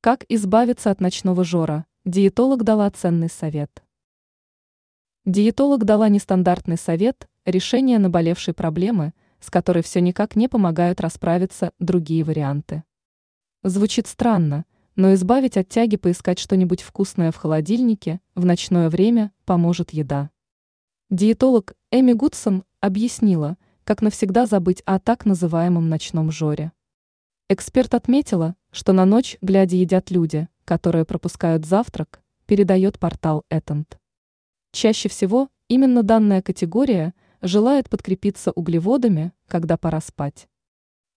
Как избавиться от ночного жора? Диетолог дала ценный совет. Диетолог дала нестандартный совет решения наболевшей проблемы, с которой все никак не помогают расправиться другие варианты. Звучит странно, но избавить от тяги поискать что-нибудь вкусное в холодильнике в ночное время поможет еда. Диетолог Эми Гудсон объяснила, как навсегда забыть о так называемом ночном жоре. Эксперт отметила, что на ночь глядя едят люди, которые пропускают завтрак, передает портал Этент. Чаще всего именно данная категория желает подкрепиться углеводами, когда пора спать.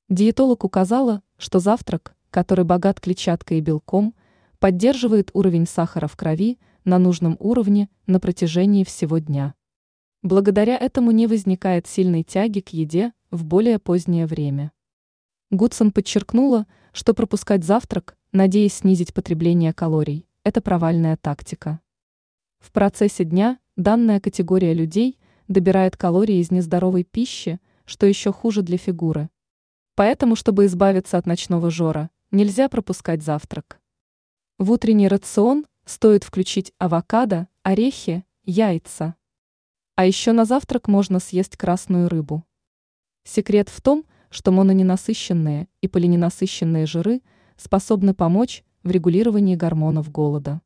Диетолог указала, что завтрак, который богат клетчаткой и белком, поддерживает уровень сахара в крови на нужном уровне на протяжении всего дня. Благодаря этому не возникает сильной тяги к еде в более позднее время. Гудсон подчеркнула, что пропускать завтрак, надеясь снизить потребление калорий, это провальная тактика. В процессе дня данная категория людей добирает калории из нездоровой пищи, что еще хуже для фигуры. Поэтому, чтобы избавиться от ночного жора, нельзя пропускать завтрак. В утренний рацион стоит включить авокадо, орехи, яйца. А еще на завтрак можно съесть красную рыбу. Секрет в том, что мононенасыщенные и полиненасыщенные жиры способны помочь в регулировании гормонов голода.